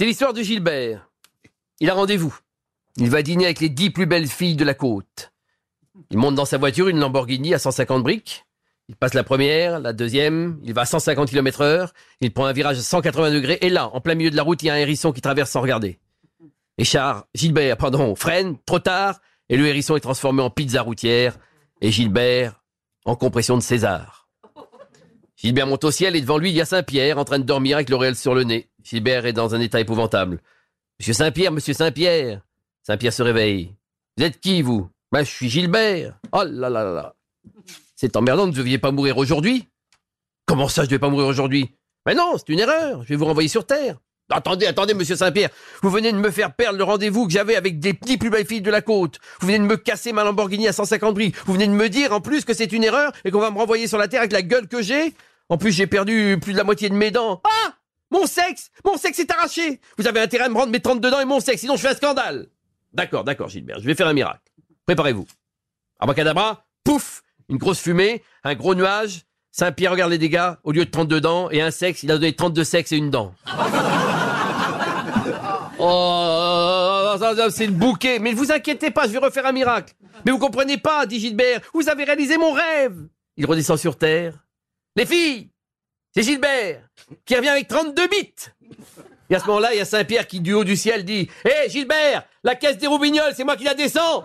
C'est l'histoire de Gilbert. Il a rendez-vous. Il va dîner avec les dix plus belles filles de la côte. Il monte dans sa voiture, une Lamborghini à 150 briques. Il passe la première, la deuxième, il va à 150 km heure, il prend un virage à 180 degrés, et là, en plein milieu de la route, il y a un hérisson qui traverse sans regarder. Et Char, Gilbert, pardon, freine, trop tard, et le hérisson est transformé en pizza routière, et Gilbert en compression de César. Gilbert monte au ciel et devant lui, il y a Saint-Pierre en train de dormir avec l'auréole sur le nez. Gilbert est dans un état épouvantable. Monsieur Saint-Pierre, monsieur Saint-Pierre. Saint-Pierre se réveille. Vous êtes qui, vous? Ben, je suis Gilbert. Oh là là là là. C'est emmerdant, vous ne deviez pas mourir aujourd'hui. Comment ça, je ne devais pas mourir aujourd'hui? Mais non, c'est une erreur. Je vais vous renvoyer sur Terre. Attendez, attendez, monsieur Saint-Pierre. Vous venez de me faire perdre le rendez-vous que j'avais avec des petits plus belles filles de la côte. Vous venez de me casser ma Lamborghini à 150 bris. Vous venez de me dire, en plus, que c'est une erreur et qu'on va me renvoyer sur la Terre avec la gueule que j'ai. En plus, j'ai perdu plus de la moitié de mes dents. Ah Mon sexe Mon sexe est arraché Vous avez intérêt à me rendre mes 32 dents et mon sexe, sinon je fais un scandale. D'accord, d'accord, Gilbert. Je vais faire un miracle. Préparez-vous. Abracadabra, pouf Une grosse fumée, un gros nuage. Saint-Pierre regarde les dégâts. Au lieu de 32 dents et un sexe, il a donné 32 sexes et une dent. Oh, c'est le bouquet. Mais ne vous inquiétez pas, je vais refaire un miracle. Mais vous comprenez pas, dit Gilbert. Vous avez réalisé mon rêve. Il redescend sur terre. Les filles, c'est Gilbert qui revient avec 32 bits. Et à ce moment-là, il y a Saint-Pierre qui, du haut du ciel, dit Hé Gilbert, la caisse des Roubignoles, c'est moi qui la descends